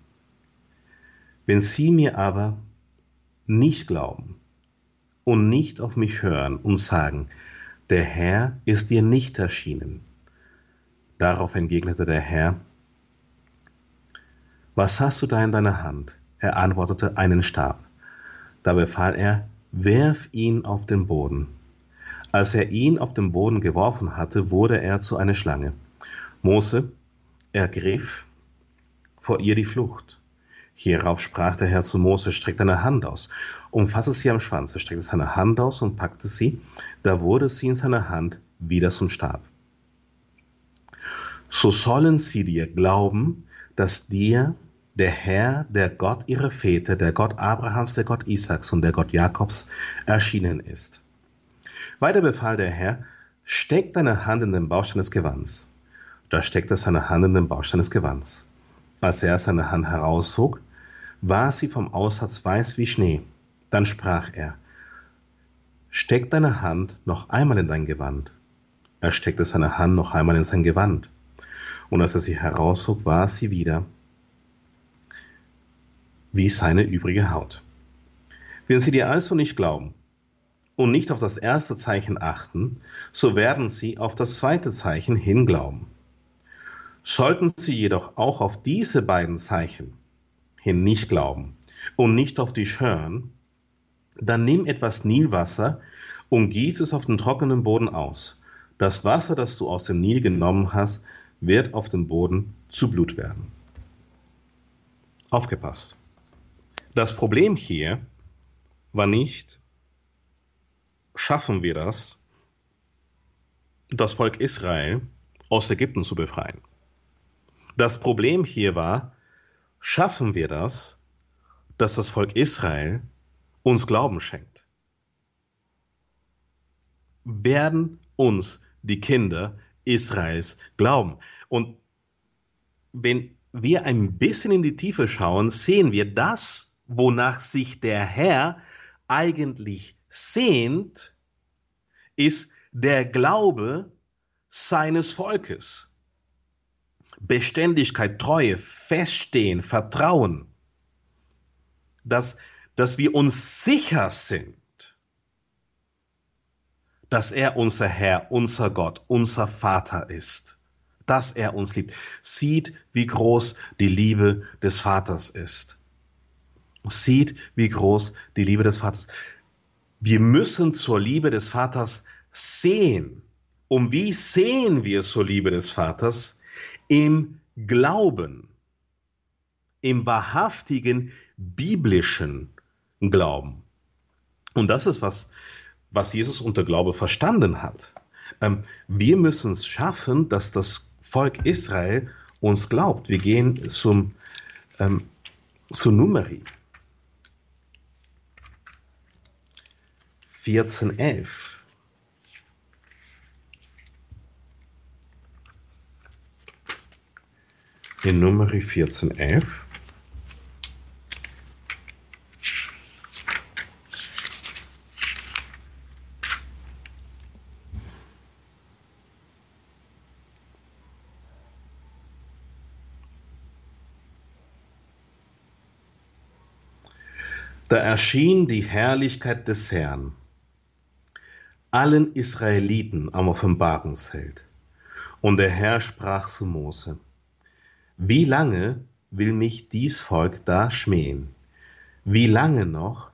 S2: wenn sie mir aber nicht glauben, und nicht auf mich hören und sagen, der Herr ist dir nicht erschienen, Darauf entgegnete der Herr, Was hast du da in deiner Hand? Er antwortete, einen Stab. Da befahl er, Werf ihn auf den Boden. Als er ihn auf den Boden geworfen hatte, wurde er zu einer Schlange. Mose ergriff vor ihr die Flucht. Hierauf sprach der Herr zu Mose, streck deine Hand aus, umfasse sie am Schwanz. Er streckte seine Hand aus und packte sie, da wurde sie in seiner Hand wieder zum Stab. So sollen sie dir glauben, dass dir der Herr, der Gott ihrer Väter, der Gott Abrahams, der Gott Isaaks und der Gott Jakobs erschienen ist. Weiter befahl der Herr, steck deine Hand in den Baustein des Gewands. Da steckte seine Hand in den Baustein des Gewands. Als er seine Hand herauszog, war sie vom Aussatz weiß wie Schnee. Dann sprach er, Steck deine Hand noch einmal in dein Gewand. Er steckte seine Hand noch einmal in sein Gewand. Und als er sie herauszog, war sie wieder wie seine übrige Haut. Wenn sie dir also nicht glauben und nicht auf das erste Zeichen achten, so werden sie auf das zweite Zeichen hinglauben. Sollten sie jedoch auch auf diese beiden Zeichen hin nicht glauben und nicht auf die hören, dann nimm etwas Nilwasser und gieß es auf den trockenen Boden aus. Das Wasser, das du aus dem Nil genommen hast, wird auf dem Boden zu Blut werden. Aufgepasst. Das Problem hier war nicht, schaffen wir das, das Volk Israel aus Ägypten zu befreien. Das Problem hier war, schaffen wir das, dass das Volk Israel uns Glauben schenkt? Werden uns die Kinder Israels glauben? Und wenn wir ein bisschen in die Tiefe schauen, sehen wir das, wonach sich der Herr eigentlich sehnt, ist der Glaube seines Volkes. Beständigkeit, Treue, Feststehen, Vertrauen, dass, dass wir uns sicher sind, dass er unser Herr, unser Gott, unser Vater ist, dass er uns liebt, sieht, wie groß die Liebe des Vaters ist, sieht, wie groß die Liebe des Vaters. Wir müssen zur Liebe des Vaters sehen. Und wie sehen wir zur Liebe des Vaters? Im Glauben, im wahrhaftigen biblischen Glauben. Und das ist was, was Jesus unter Glaube verstanden hat. Ähm, wir müssen es schaffen, dass das Volk Israel uns glaubt. Wir gehen zum, ähm, zu Numeri. 1411. in Numeri 1411. Da erschien die Herrlichkeit des Herrn allen Israeliten am Offenbarungsheld. Und der Herr sprach zu Mose, wie lange will mich dies Volk da schmähen? Wie lange noch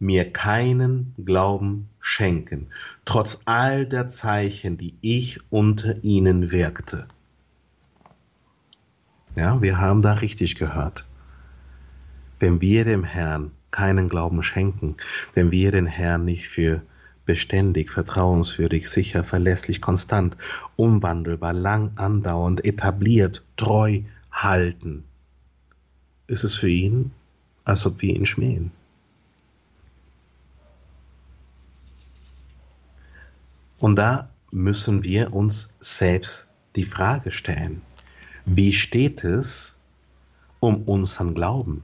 S2: mir keinen Glauben schenken, trotz all der Zeichen, die ich unter ihnen wirkte? Ja, wir haben da richtig gehört. Wenn wir dem Herrn keinen Glauben schenken, wenn wir den Herrn nicht für beständig, vertrauenswürdig, sicher, verlässlich, konstant, unwandelbar, lang andauernd, etabliert, treu, halten, ist es für ihn, als ob wir ihn schmähen. Und da müssen wir uns selbst die Frage stellen, wie steht es um unseren Glauben?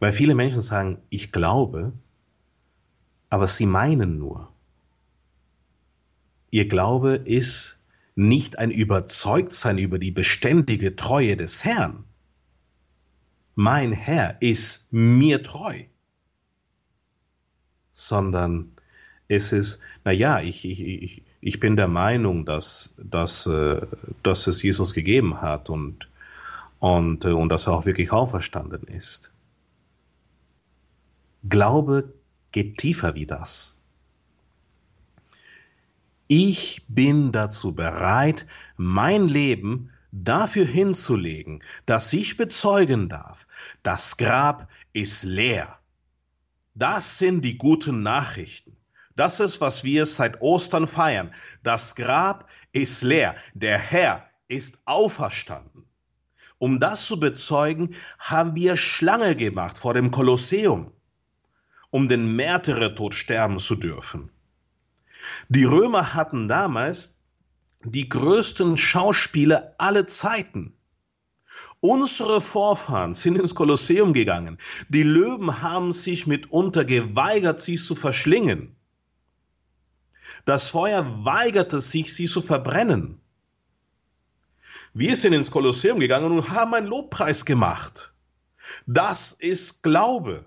S2: Weil viele Menschen sagen, ich glaube, aber sie meinen nur. Ihr Glaube ist nicht ein Überzeugtsein über die beständige Treue des Herrn. Mein Herr ist mir treu, sondern es ist, na ja, ich, ich, ich, ich bin der Meinung, dass, dass, äh, dass es Jesus gegeben hat und, und, äh, und dass er auch wirklich auferstanden ist. Glaube geht tiefer wie das. Ich bin dazu bereit, mein Leben dafür hinzulegen, dass ich bezeugen darf, das Grab ist leer. Das sind die guten Nachrichten. Das ist, was wir seit Ostern feiern. Das Grab ist leer. Der Herr ist auferstanden. Um das zu bezeugen, haben wir Schlange gemacht vor dem Kolosseum, um den Märtyrertod sterben zu dürfen. Die Römer hatten damals die größten Schauspieler aller Zeiten. Unsere Vorfahren sind ins Kolosseum gegangen. Die Löwen haben sich mitunter geweigert, sie zu verschlingen. Das Feuer weigerte sich, sie zu verbrennen. Wir sind ins Kolosseum gegangen und haben einen Lobpreis gemacht. Das ist Glaube.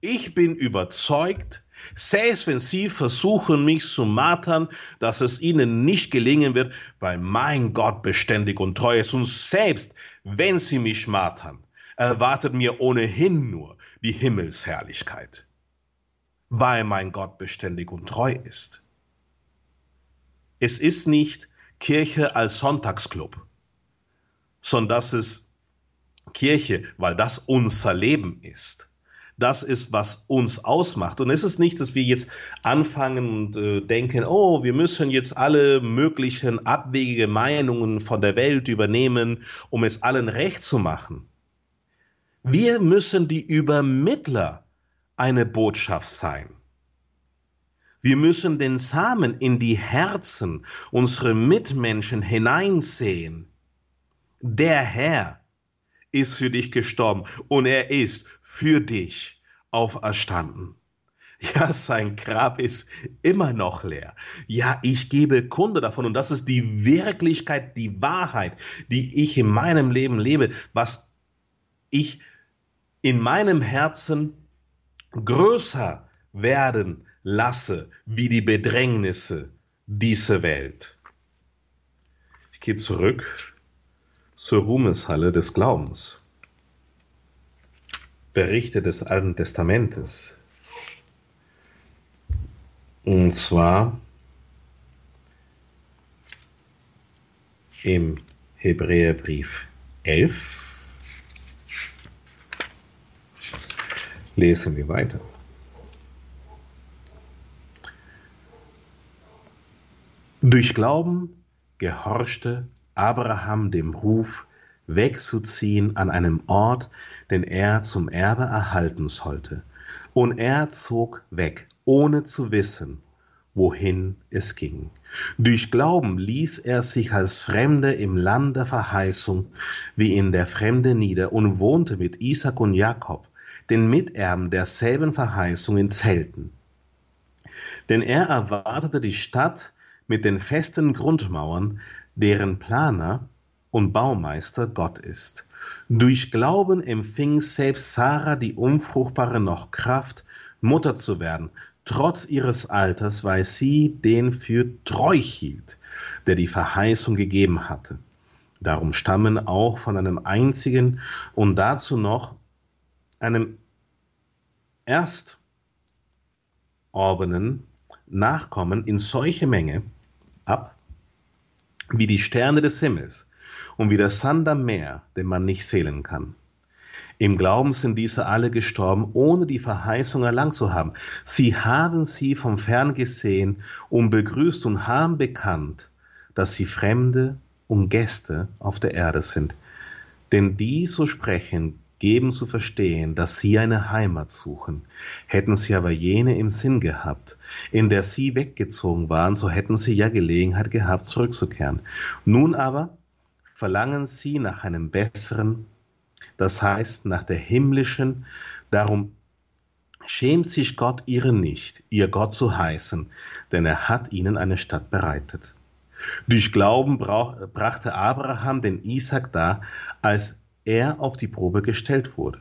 S2: Ich bin überzeugt, selbst wenn sie versuchen, mich zu martern, dass es ihnen nicht gelingen wird, weil mein Gott beständig und treu ist. Und selbst wenn sie mich martern, erwartet mir ohnehin nur die Himmelsherrlichkeit weil mein Gott beständig und treu ist. Es ist nicht Kirche als Sonntagsclub, sondern das ist Kirche, weil das unser Leben ist. Das ist, was uns ausmacht. Und es ist nicht, dass wir jetzt anfangen und äh, denken, oh, wir müssen jetzt alle möglichen abwegige Meinungen von der Welt übernehmen, um es allen recht zu machen. Wir müssen die Übermittler eine Botschaft sein. Wir müssen den Samen in die Herzen unserer Mitmenschen hineinsehen. Der Herr ist für dich gestorben und er ist für dich auferstanden. Ja, sein Grab ist immer noch leer. Ja, ich gebe Kunde davon und das ist die Wirklichkeit, die Wahrheit, die ich in meinem Leben lebe, was ich in meinem Herzen größer werden lasse wie die Bedrängnisse dieser Welt. Ich gehe zurück zur Ruhmeshalle des Glaubens. Berichte des Alten Testamentes. Und zwar im Hebräerbrief 11 Lesen wir weiter. Durch Glauben gehorchte Abraham dem Ruf, wegzuziehen an einem Ort, den er zum Erbe erhalten sollte. Und er zog weg, ohne zu wissen, wohin es ging. Durch Glauben ließ er sich als Fremde im Land der Verheißung wie in der Fremde nieder und wohnte mit Isaac und Jakob, den Miterben derselben Verheißung in Zelten. Denn er erwartete die Stadt mit den festen Grundmauern, deren Planer und Baumeister Gott ist. Durch Glauben empfing selbst Sarah die Unfruchtbare noch Kraft, Mutter zu werden, trotz ihres Alters, weil sie den für treu hielt, der die Verheißung gegeben hatte. Darum stammen auch von einem einzigen und dazu noch einem Erstorbenen Nachkommen in solche Menge ab, wie die Sterne des Himmels und wie der Sand am Meer, den man nicht zählen kann. Im Glauben sind diese alle gestorben, ohne die Verheißung erlangt zu haben. Sie haben sie vom Fern gesehen und begrüßt und haben bekannt, dass sie Fremde und Gäste auf der Erde sind. Denn die so sprechen, geben zu verstehen, dass sie eine Heimat suchen. Hätten sie aber jene im Sinn gehabt, in der sie weggezogen waren, so hätten sie ja Gelegenheit gehabt, zurückzukehren. Nun aber verlangen sie nach einem besseren, das heißt nach der himmlischen, darum schämt sich Gott ihren nicht, ihr Gott zu heißen, denn er hat ihnen eine Stadt bereitet. Durch Glauben brachte Abraham den Isaac dar, als er auf die Probe gestellt wurde.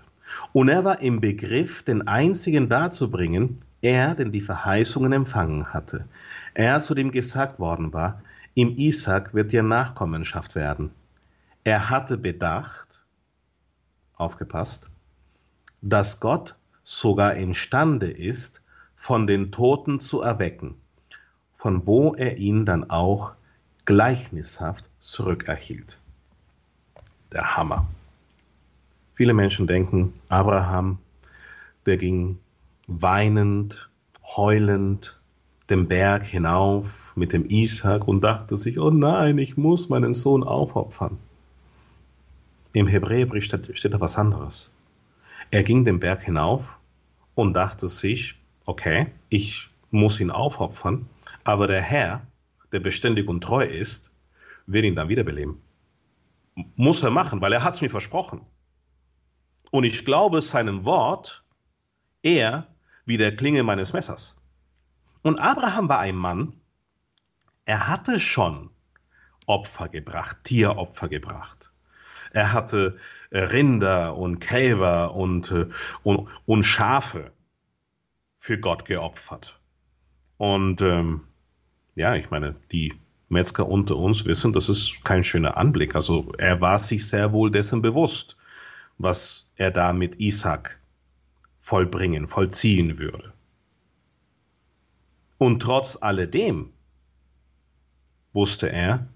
S2: Und er war im Begriff, den einzigen darzubringen, er, denn die Verheißungen empfangen hatte. Er, zu dem gesagt worden war, im Isaac wird dir Nachkommenschaft werden. Er hatte bedacht, aufgepasst, dass Gott sogar imstande ist, von den Toten zu erwecken, von wo er ihn dann auch gleichnishaft zurückerhielt. Der Hammer. Viele Menschen denken, Abraham, der ging weinend, heulend den Berg hinauf mit dem Isaac und dachte sich, oh nein, ich muss meinen Sohn aufopfern. Im Hebräerbrief steht, steht da was anderes. Er ging den Berg hinauf und dachte sich, okay, ich muss ihn aufopfern, aber der Herr, der beständig und treu ist, will ihn dann wiederbeleben. Muss er machen, weil er hat es mir versprochen. Und ich glaube seinem Wort eher wie der Klinge meines Messers. Und Abraham war ein Mann, er hatte schon Opfer gebracht, Tieropfer gebracht. Er hatte äh, Rinder und Kälber und, äh, und, und Schafe für Gott geopfert. Und ähm, ja, ich meine, die Metzger unter uns wissen, das ist kein schöner Anblick. Also er war sich sehr wohl dessen bewusst, was er da mit Isaac vollbringen, vollziehen würde. Und trotz alledem wusste er,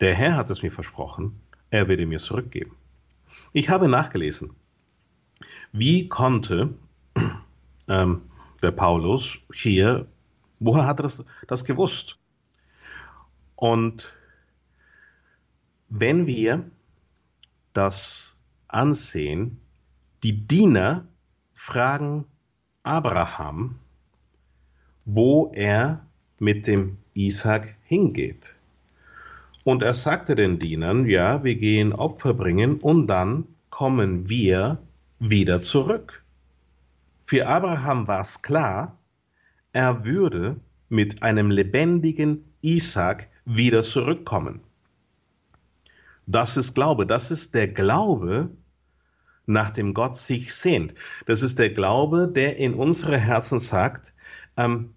S2: der Herr hat es mir versprochen, er werde mir zurückgeben. Ich habe nachgelesen, wie konnte ähm, der Paulus hier, woher hat er das, das gewusst? Und wenn wir das ansehen, die Diener fragen Abraham, wo er mit dem Isaac hingeht. Und er sagte den Dienern, ja, wir gehen Opfer bringen und dann kommen wir wieder zurück. Für Abraham war es klar, er würde mit einem lebendigen Isaac wieder zurückkommen. Das ist Glaube, das ist der Glaube, nach dem Gott sich sehnt. Das ist der Glaube, der in unsere Herzen sagt, ähm,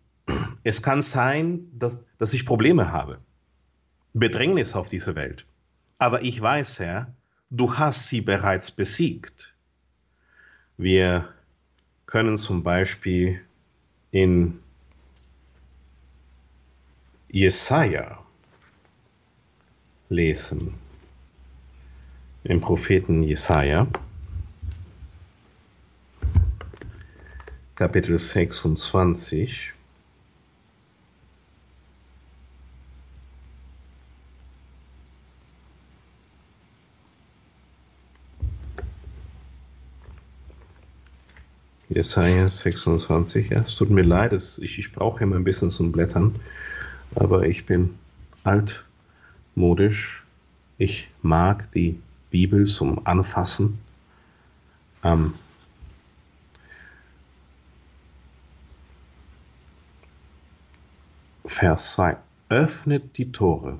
S2: es kann sein, dass, dass ich Probleme habe, Bedrängnis auf dieser Welt. Aber ich weiß, Herr, du hast sie bereits besiegt. Wir können zum Beispiel in Jesaja lesen, im Propheten Jesaja. Kapitel 26. Jesaja 26, ja, es tut mir leid, es, ich, ich brauche immer ein bisschen zum Blättern, aber ich bin altmodisch. Ich mag die Bibel zum Anfassen. Ähm, Vers 2. Öffnet die Tore,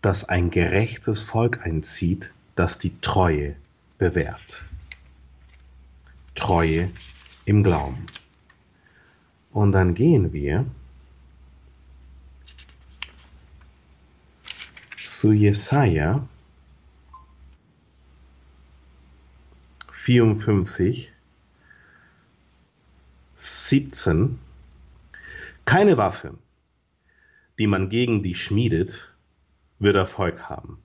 S2: dass ein gerechtes Volk einzieht, das die Treue bewährt. Treue im Glauben. Und dann gehen wir zu Jesaja 54, 17 keine Waffe, die man gegen dich schmiedet, wird Erfolg haben.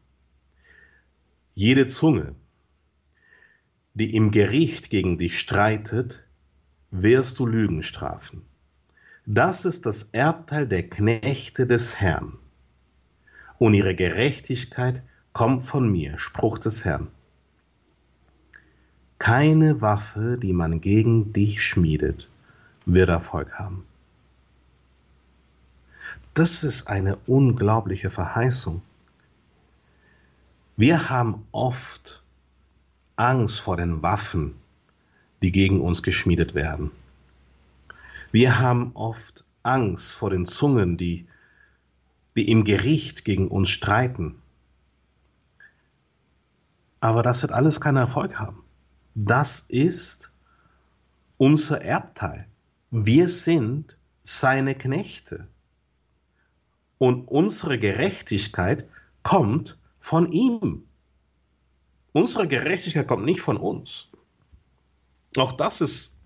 S2: Jede Zunge, die im Gericht gegen dich streitet, wirst du Lügen strafen. Das ist das Erbteil der Knechte des Herrn. Und ihre Gerechtigkeit kommt von mir, Spruch des Herrn. Keine Waffe, die man gegen dich schmiedet, wird Erfolg haben. Das ist eine unglaubliche Verheißung. Wir haben oft Angst vor den Waffen, die gegen uns geschmiedet werden. Wir haben oft Angst vor den Zungen, die, die im Gericht gegen uns streiten. Aber das wird alles keinen Erfolg haben. Das ist unser Erbteil. Wir sind seine Knechte. Und unsere Gerechtigkeit kommt von ihm. Unsere Gerechtigkeit kommt nicht von uns. Auch das ist,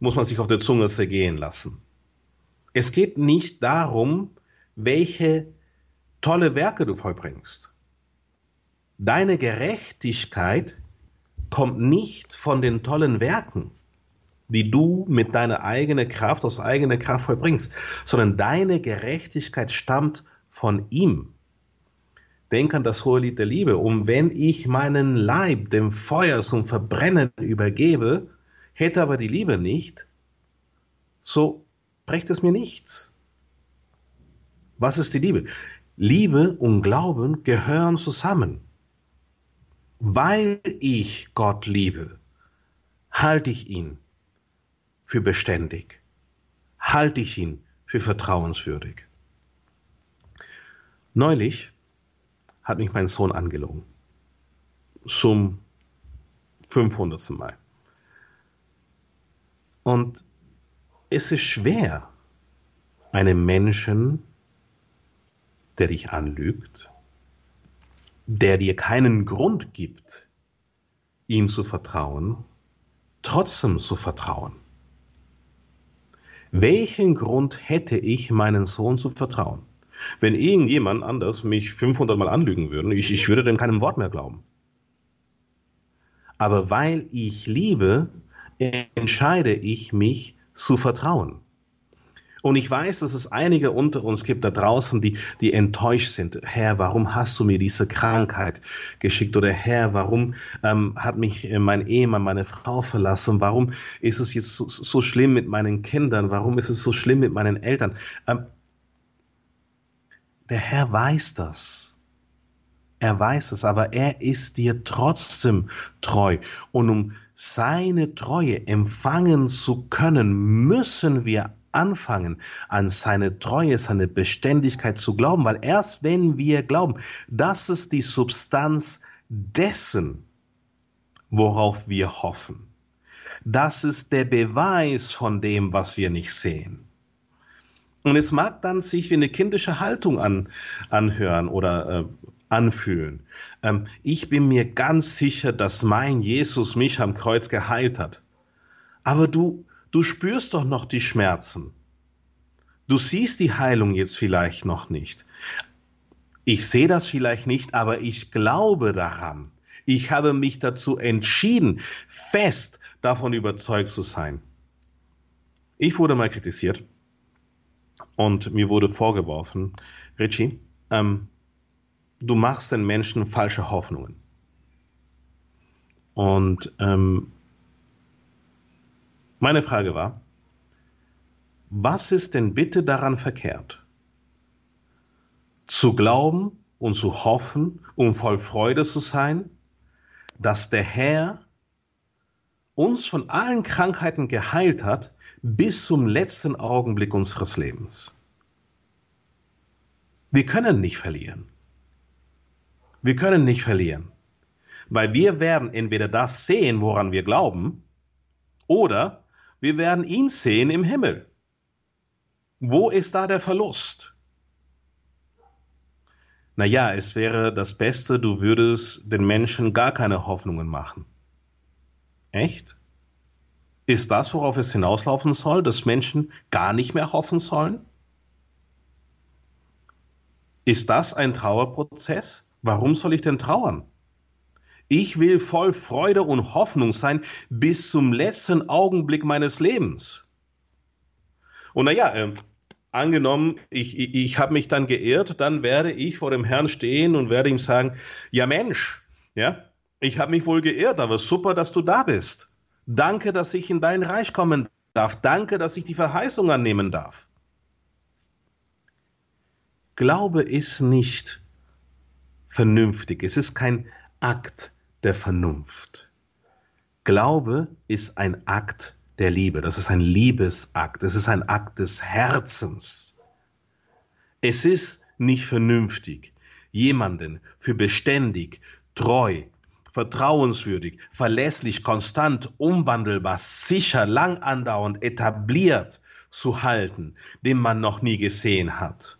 S2: muss man sich auf der Zunge zergehen lassen. Es geht nicht darum, welche tolle Werke du vollbringst. Deine Gerechtigkeit kommt nicht von den tollen Werken, die du mit deiner eigenen Kraft, aus eigener Kraft vollbringst, sondern deine Gerechtigkeit stammt von ihm. Denk an das hohe Lied der Liebe. Und wenn ich meinen Leib dem Feuer zum Verbrennen übergebe, hätte aber die Liebe nicht, so brächt es mir nichts. Was ist die Liebe? Liebe und Glauben gehören zusammen. Weil ich Gott liebe, halte ich ihn für beständig, halte ich ihn für vertrauenswürdig. Neulich hat mich mein Sohn angelogen. Zum 500. Mal. Und es ist schwer, einem Menschen, der dich anlügt, der dir keinen Grund gibt, ihm zu vertrauen, trotzdem zu vertrauen. Welchen Grund hätte ich, meinen Sohn zu vertrauen? Wenn irgendjemand anders mich 500 Mal anlügen würde, ich, ich würde dem keinem Wort mehr glauben. Aber weil ich liebe, entscheide ich mich zu vertrauen. Und ich weiß, dass es einige unter uns gibt da draußen, die, die enttäuscht sind. Herr, warum hast du mir diese Krankheit geschickt? Oder Herr, warum ähm, hat mich äh, mein Ehemann, meine Frau verlassen? Warum ist es jetzt so, so, schlimm mit meinen Kindern? Warum ist es so schlimm mit meinen Eltern? Ähm, der Herr weiß das. Er weiß es, aber er ist dir trotzdem treu. Und um seine Treue empfangen zu können, müssen wir anfangen, an seine Treue, seine Beständigkeit zu glauben, weil erst wenn wir glauben, das ist die Substanz dessen, worauf wir hoffen. Das ist der Beweis von dem, was wir nicht sehen. Und es mag dann sich wie eine kindische Haltung an, anhören oder äh, anfühlen. Ähm, ich bin mir ganz sicher, dass mein Jesus mich am Kreuz geheilt hat. Aber du, Du spürst doch noch die Schmerzen. Du siehst die Heilung jetzt vielleicht noch nicht. Ich sehe das vielleicht nicht, aber ich glaube daran. Ich habe mich dazu entschieden, fest davon überzeugt zu sein. Ich wurde mal kritisiert und mir wurde vorgeworfen, Richie, ähm, du machst den Menschen falsche Hoffnungen. Und ähm, meine Frage war, was ist denn bitte daran verkehrt? Zu glauben und zu hoffen und voll Freude zu sein, dass der Herr uns von allen Krankheiten geheilt hat bis zum letzten Augenblick unseres Lebens. Wir können nicht verlieren. Wir können nicht verlieren, weil wir werden entweder das sehen, woran wir glauben, oder wir werden ihn sehen im Himmel. Wo ist da der Verlust? Naja, es wäre das Beste, du würdest den Menschen gar keine Hoffnungen machen. Echt? Ist das, worauf es hinauslaufen soll, dass Menschen gar nicht mehr hoffen sollen? Ist das ein Trauerprozess? Warum soll ich denn trauern? Ich will voll Freude und Hoffnung sein bis zum letzten Augenblick meines Lebens. Und naja, äh, angenommen, ich, ich, ich habe mich dann geirrt, dann werde ich vor dem Herrn stehen und werde ihm sagen, ja Mensch, ja, ich habe mich wohl geirrt, aber super, dass du da bist. Danke, dass ich in dein Reich kommen darf. Danke, dass ich die Verheißung annehmen darf. Glaube ist nicht vernünftig. Es ist kein Akt der Vernunft. Glaube ist ein Akt der Liebe. Das ist ein Liebesakt. Es ist ein Akt des Herzens. Es ist nicht vernünftig, jemanden für beständig, treu, vertrauenswürdig, verlässlich, konstant, umwandelbar, sicher, lang andauernd, etabliert, zu halten, den man noch nie gesehen hat.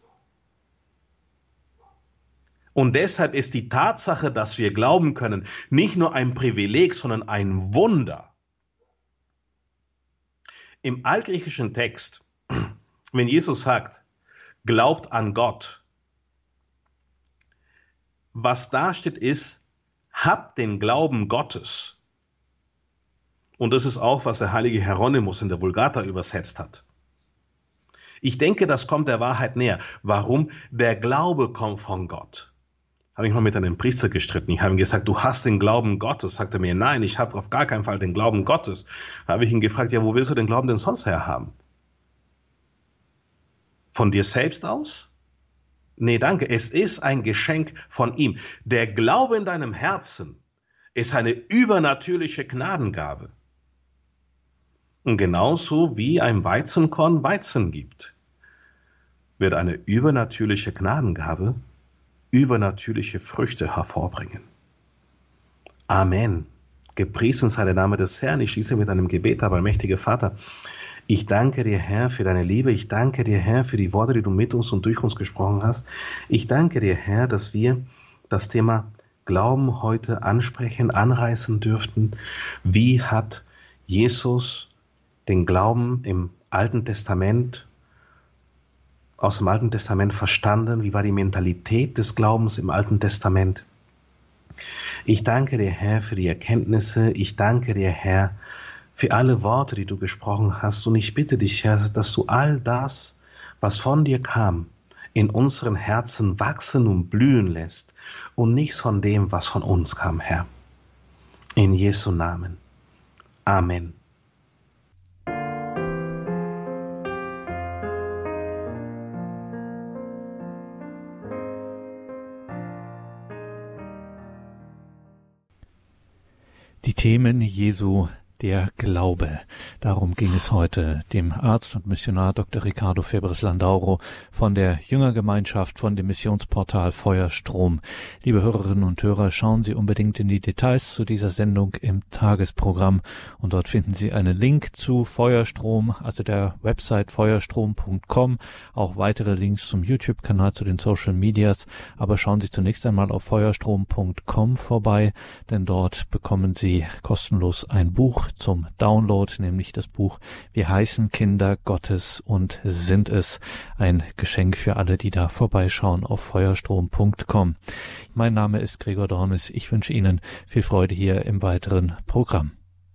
S2: Und deshalb ist die Tatsache, dass wir glauben können, nicht nur ein Privileg, sondern ein Wunder. Im altgriechischen Text, wenn Jesus sagt, glaubt an Gott, was da steht ist, habt den Glauben Gottes. Und das ist auch, was der heilige Hieronymus in der Vulgata übersetzt hat. Ich denke, das kommt der Wahrheit näher. Warum? Der Glaube kommt von Gott habe ich mal mit einem Priester gestritten. Ich habe ihm gesagt, du hast den Glauben Gottes. Sagt er mir, nein, ich habe auf gar keinen Fall den Glauben Gottes. Da habe ich ihn gefragt, ja, wo willst du den Glauben denn sonst her haben? Von dir selbst aus? Nee, danke. Es ist ein Geschenk von ihm. Der Glaube in deinem Herzen ist eine übernatürliche Gnadengabe. Und genauso wie ein Weizenkorn Weizen gibt, wird eine übernatürliche Gnadengabe übernatürliche Früchte hervorbringen. Amen. Gepriesen sei der Name des Herrn. Ich schließe mit einem Gebet aber, mächtiger Vater. Ich danke dir, Herr, für deine Liebe. Ich danke dir, Herr, für die Worte, die du mit uns und durch uns gesprochen hast. Ich danke dir, Herr, dass wir das Thema Glauben heute ansprechen, anreißen dürften. Wie hat Jesus den Glauben im Alten Testament aus dem Alten Testament verstanden? Wie war die Mentalität des Glaubens im Alten Testament? Ich danke dir, Herr, für die Erkenntnisse. Ich danke dir, Herr, für alle Worte, die du gesprochen hast. Und ich bitte dich, Herr, dass du all das, was von dir kam, in unseren Herzen wachsen und blühen lässt und nichts von dem, was von uns kam, Herr. In Jesu Namen. Amen.
S1: Die Themen Jesu der Glaube. Darum ging es heute dem Arzt und Missionar Dr. Ricardo Febres Landauro von der Jüngergemeinschaft von dem Missionsportal Feuerstrom. Liebe Hörerinnen und Hörer, schauen Sie unbedingt in die Details zu dieser Sendung im Tagesprogramm und dort finden Sie einen Link zu Feuerstrom, also der Website feuerstrom.com, auch weitere Links zum YouTube-Kanal, zu den Social Medias, aber schauen Sie zunächst einmal auf feuerstrom.com vorbei, denn dort bekommen Sie kostenlos ein Buch zum Download, nämlich das Buch Wir heißen Kinder Gottes und sind es. Ein Geschenk für alle, die da vorbeischauen auf feuerstrom.com. Mein Name ist Gregor Dornis. Ich wünsche Ihnen viel Freude hier im weiteren Programm.